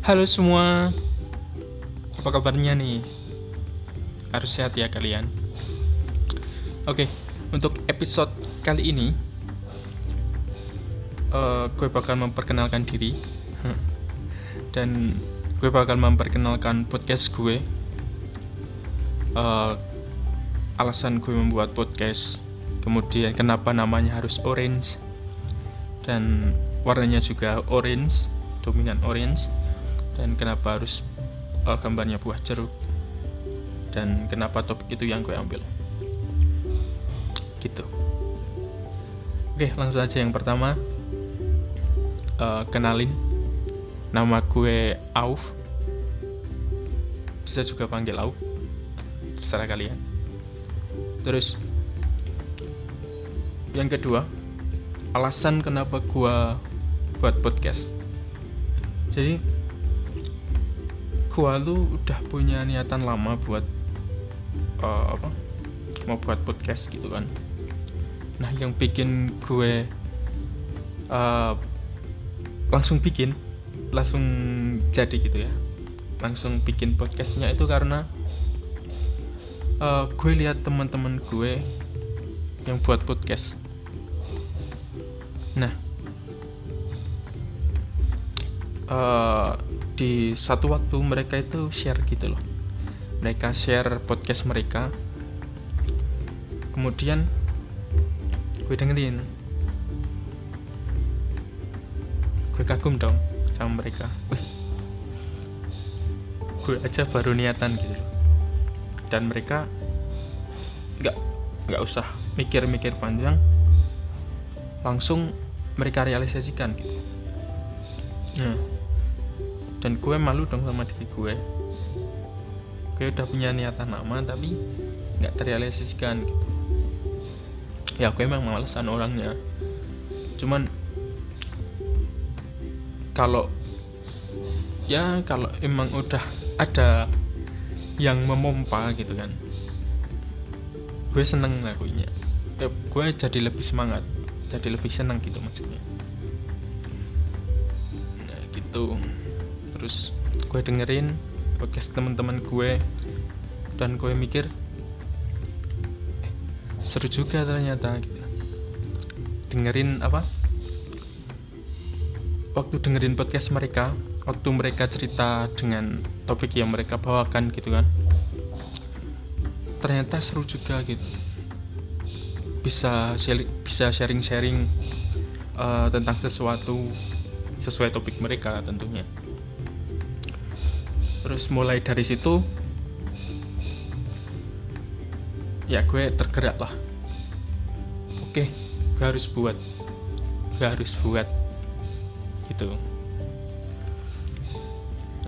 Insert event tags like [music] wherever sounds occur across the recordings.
Halo semua, apa kabarnya nih? Harus sehat ya kalian. Oke, untuk episode kali ini, uh, gue bakal memperkenalkan diri [laughs] dan gue bakal memperkenalkan podcast gue. Uh, alasan gue membuat podcast, kemudian kenapa namanya harus orange dan warnanya juga orange, dominan orange dan kenapa harus uh, gambarnya buah jeruk? Dan kenapa topik itu yang gue ambil? Gitu. Oke langsung aja yang pertama. Uh, kenalin. Nama gue Auf. Bisa juga panggil Auf. Terserah kalian. Terus yang kedua alasan kenapa gue buat podcast. Jadi gua tuh udah punya niatan lama buat uh, apa mau buat podcast gitu kan. Nah yang bikin gue uh, langsung bikin langsung jadi gitu ya. Langsung bikin podcastnya itu karena uh, gue lihat teman-teman gue yang buat podcast. Nah uh, di satu waktu mereka itu share gitu loh. Mereka share podcast mereka. Kemudian gue dengerin. Gue kagum dong sama mereka. Wih, gue aja baru niatan gitu loh. Dan mereka nggak nggak usah mikir-mikir panjang. Langsung mereka realisasikan. Gitu nah dan gue malu dong sama diri gue. Gue udah punya niatan lama tapi nggak terrealisasikan. Gitu ya gue emang malesan orangnya. Cuman kalau ya kalau emang udah ada yang memompa gitu kan gue seneng lakuinnya. Ya, gue jadi lebih semangat jadi lebih seneng gitu maksudnya. Nah gitu terus gue dengerin podcast teman-teman gue dan gue mikir eh, seru juga ternyata. Dengerin apa? Waktu dengerin podcast mereka waktu mereka cerita dengan topik yang mereka bawakan gitu kan ternyata seru juga gitu. Bisa bisa sharing-sharing uh, tentang sesuatu sesuai topik mereka tentunya terus mulai dari situ ya gue tergerak lah. Oke gue harus buat gue harus buat gitu.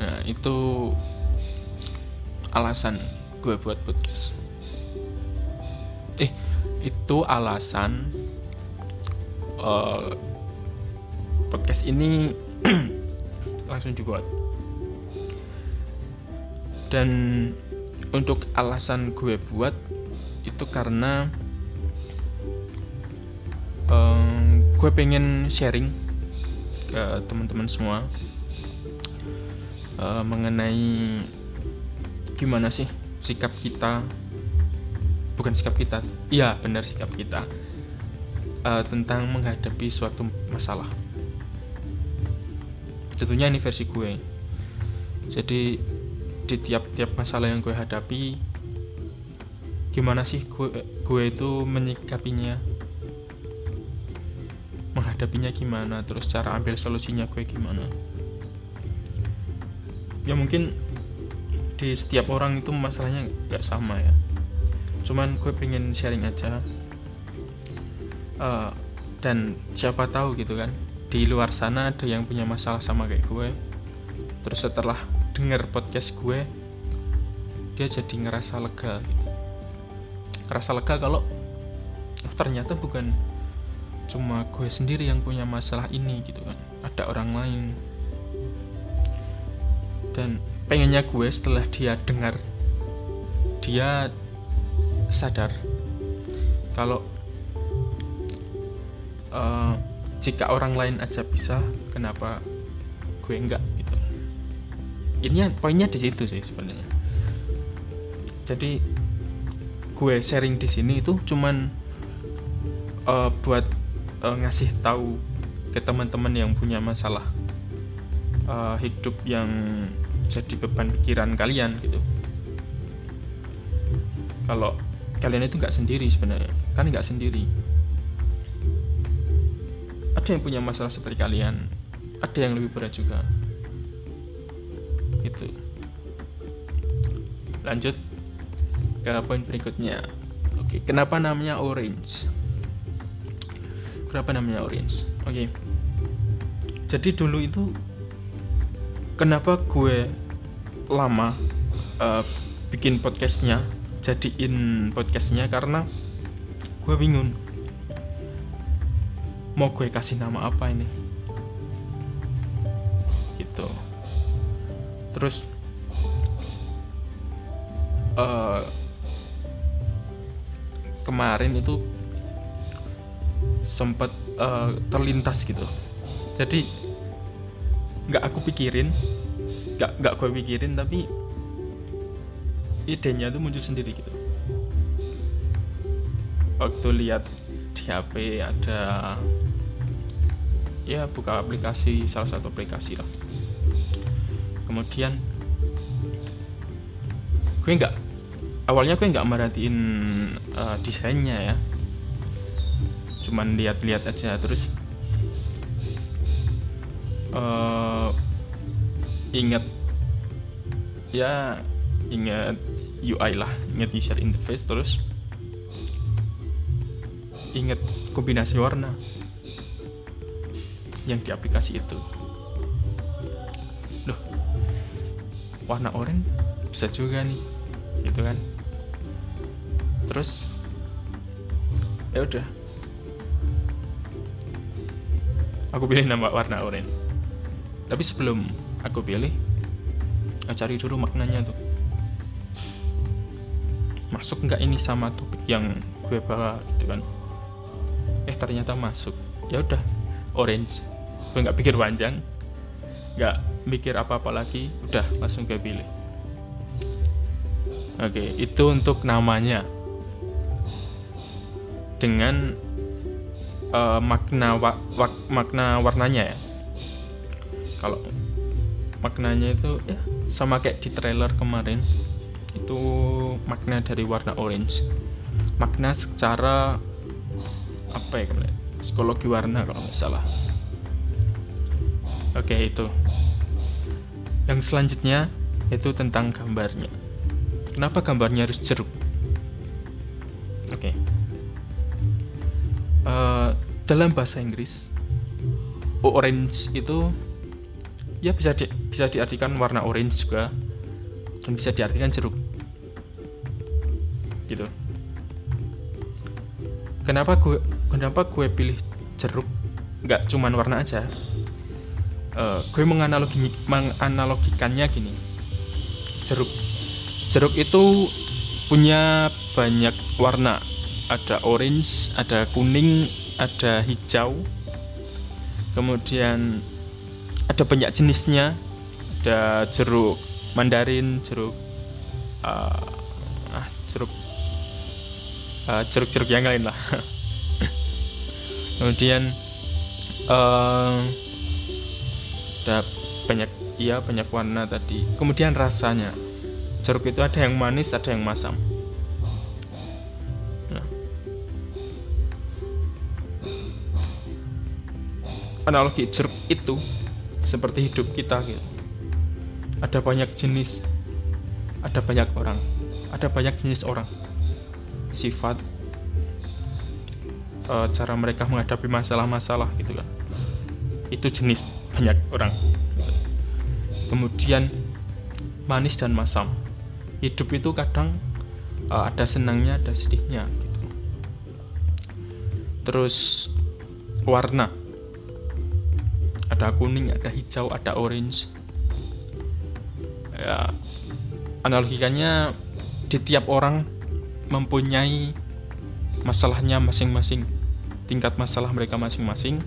Nah itu alasan gue buat podcast. Eh itu alasan uh, podcast ini [clears throat] langsung dibuat dan untuk alasan gue buat itu karena um, gue pengen sharing ke teman-teman semua uh, mengenai gimana sih sikap kita. Bukan sikap kita iya benar sikap kita uh, tentang menghadapi suatu masalah. Tentunya ini versi gue. Jadi di tiap-tiap masalah yang gue hadapi gimana sih gue gue itu menyikapinya? Menghadapinya gimana? Terus cara ambil solusinya gue gimana? Ya mungkin di setiap orang itu masalahnya nggak sama ya. Cuman gue pengen sharing aja. Uh, dan siapa tahu gitu kan di luar sana ada yang punya masalah sama kayak gue. Terus setelah denger podcast gue dia jadi ngerasa lega gitu. ngerasa lega kalau ternyata bukan cuma gue sendiri yang punya masalah ini gitu kan. Ada orang lain. Dan pengennya gue setelah dia dengar dia sadar kalau uh, jika orang lain aja bisa kenapa gue enggak ini poinnya di situ sih sebenarnya. Jadi gue sharing di sini itu cuman uh, buat uh, ngasih tahu ke teman-teman yang punya masalah uh, hidup yang jadi beban pikiran kalian gitu. Kalau kalian itu nggak sendiri sebenarnya kan nggak sendiri. Ada yang punya masalah seperti kalian ada yang lebih berat juga itu. Lanjut ke poin berikutnya. Oke kenapa namanya orange? Kenapa namanya orange? Oke. Jadi dulu itu kenapa gue lama uh, bikin podcastnya jadiin podcastnya karena gue bingung. Mau gue kasih nama apa ini terus uh, kemarin itu sempat uh, terlintas gitu. Jadi nggak aku pikirin nggak nggak gue pikirin tapi idenya tuh muncul sendiri gitu. Waktu lihat di HP ada ya buka aplikasi salah satu aplikasi lah kemudian gue nggak awalnya gue nggak merhatiin uh, desainnya ya. Cuman lihat-lihat aja terus uh, ingat ya ingat UI lah ingat user interface terus ingat kombinasi warna yang di aplikasi itu warna oranye bisa juga nih gitu kan? Terus? Ya udah. Aku pilih nama warna oranye tapi sebelum aku pilih aku cari dulu maknanya tuh. Masuk nggak ini sama topik yang gue bawa gitu kan? Eh ternyata masuk. Ya udah orange. Gue nggak pikir panjang nggak mikir apa-apa lagi udah langsung gue pilih. Oke itu untuk namanya. Dengan uh, makna wa, wa, makna warnanya ya. Kalau maknanya itu ya sama kayak di trailer kemarin itu makna dari warna orange. Makna secara apa ya psikologi warna kalau nggak salah. Oke itu yang selanjutnya itu tentang gambarnya. Kenapa gambarnya harus jeruk? Oke. Uh, dalam bahasa Inggris orange itu ya bisa di, bisa diartikan warna orange juga dan bisa diartikan jeruk. Gitu. Kenapa gue kenapa gue pilih jeruk? Nggak cuman warna aja uh, gue menganalogi menganalogikannya gini. Jeruk. Jeruk itu punya banyak warna. Ada orange ada kuning ada hijau. Kemudian ada banyak jenisnya. Ada jeruk mandarin jeruk uh, ah jeruk uh, jeruk-jeruk yang lain lah. [laughs] Kemudian uh, ada banyak iya banyak warna tadi. Kemudian rasanya. Jeruk itu ada yang manis ada yang masam. Nah. analogi jeruk itu seperti hidup kita gitu. Ada banyak jenis ada banyak orang ada banyak jenis orang. Sifat uh, cara mereka menghadapi masalah-masalah gitu kan. Itu jenis banyak orang. Kemudian manis dan masam. Hidup itu kadang uh, ada senangnya ada sedihnya gitu. terus warna. Ada kuning ada hijau ada orange. Ya analogikannya di tiap orang mempunyai masalahnya masing-masing, tingkat masalah mereka masing-masing,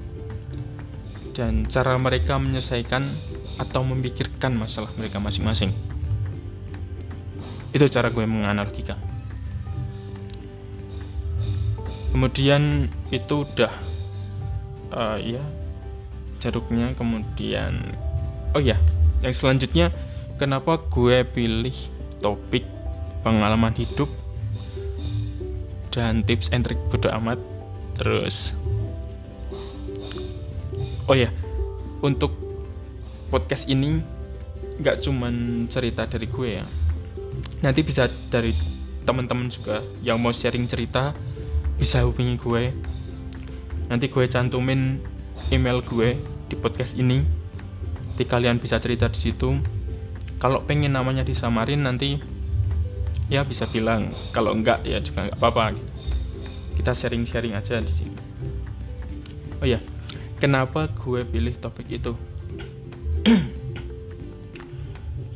dan cara mereka menyelesaikan atau memikirkan masalah mereka masing-masing. Itu cara gue menganalogikan. Kemudian itu udah uh, ya jaruknya kemudian oh ya yang selanjutnya kenapa gue pilih topik pengalaman hidup dan tips and trick bodo amat? Terus oh ya untuk podcast ini nggak cuman cerita dari gue ya. Nanti bisa dari teman-teman juga yang mau sharing cerita bisa hubungi gue. Nanti gue cantumin email gue di podcast ini. Nanti kalian bisa cerita di situ. Kalau pengen namanya disamarin nanti ya bisa bilang. Kalau enggak ya juga nggak apa-apa. Kita sharing-sharing aja di sini. Oh ya kenapa gue pilih topik itu? [clears throat]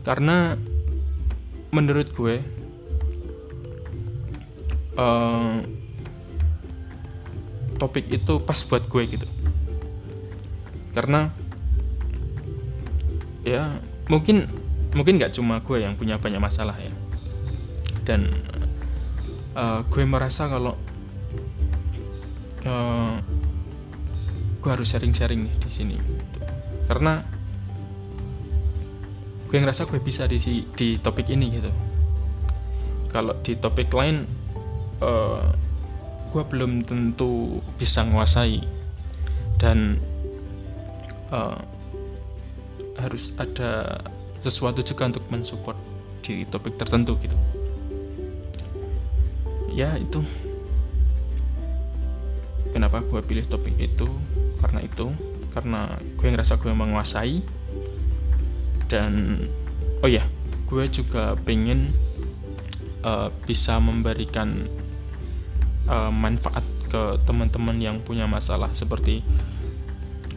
Karena menurut gue uh, topik itu pas buat gue gitu. Karena ya mungkin mungkin nggak cuma gue yang punya banyak masalah ya. Dan uh, gue merasa kalau uh, gue harus sharing-sharing nih di sini. Gitu. karena gue ngerasa gue bisa di di topik ini gitu. Kalau di topik lain uh, gue belum tentu bisa menguasai. Dan uh, harus ada sesuatu juga untuk mensupport di topik tertentu gitu. Ya itu kenapa gue pilih topik itu? Karena itu karena gue ngerasa gue menguasai. Dan oh ya gue juga pengen uh, bisa memberikan uh, manfaat ke teman-teman yang punya masalah seperti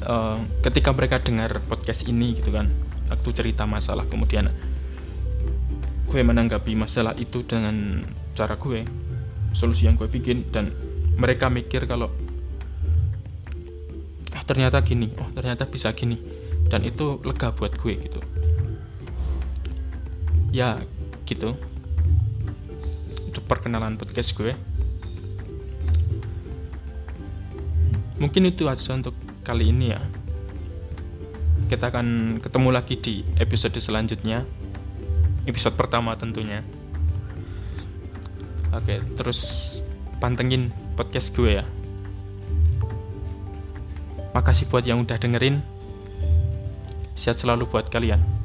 uh, ketika mereka dengar podcast ini gitu kan waktu cerita masalah kemudian gue menanggapi masalah itu dengan cara gue solusi yang gue bikin dan mereka mikir kalau oh, ternyata gini oh ternyata bisa gini dan itu lega buat gue gitu. Ya gitu. Itu perkenalan podcast gue. Mungkin itu aja untuk kali ini ya. Kita akan ketemu lagi di episode selanjutnya. Episode pertama tentunya. Oke terus pantengin podcast gue ya makasih buat yang udah dengerin. Sehat selalu buat kalian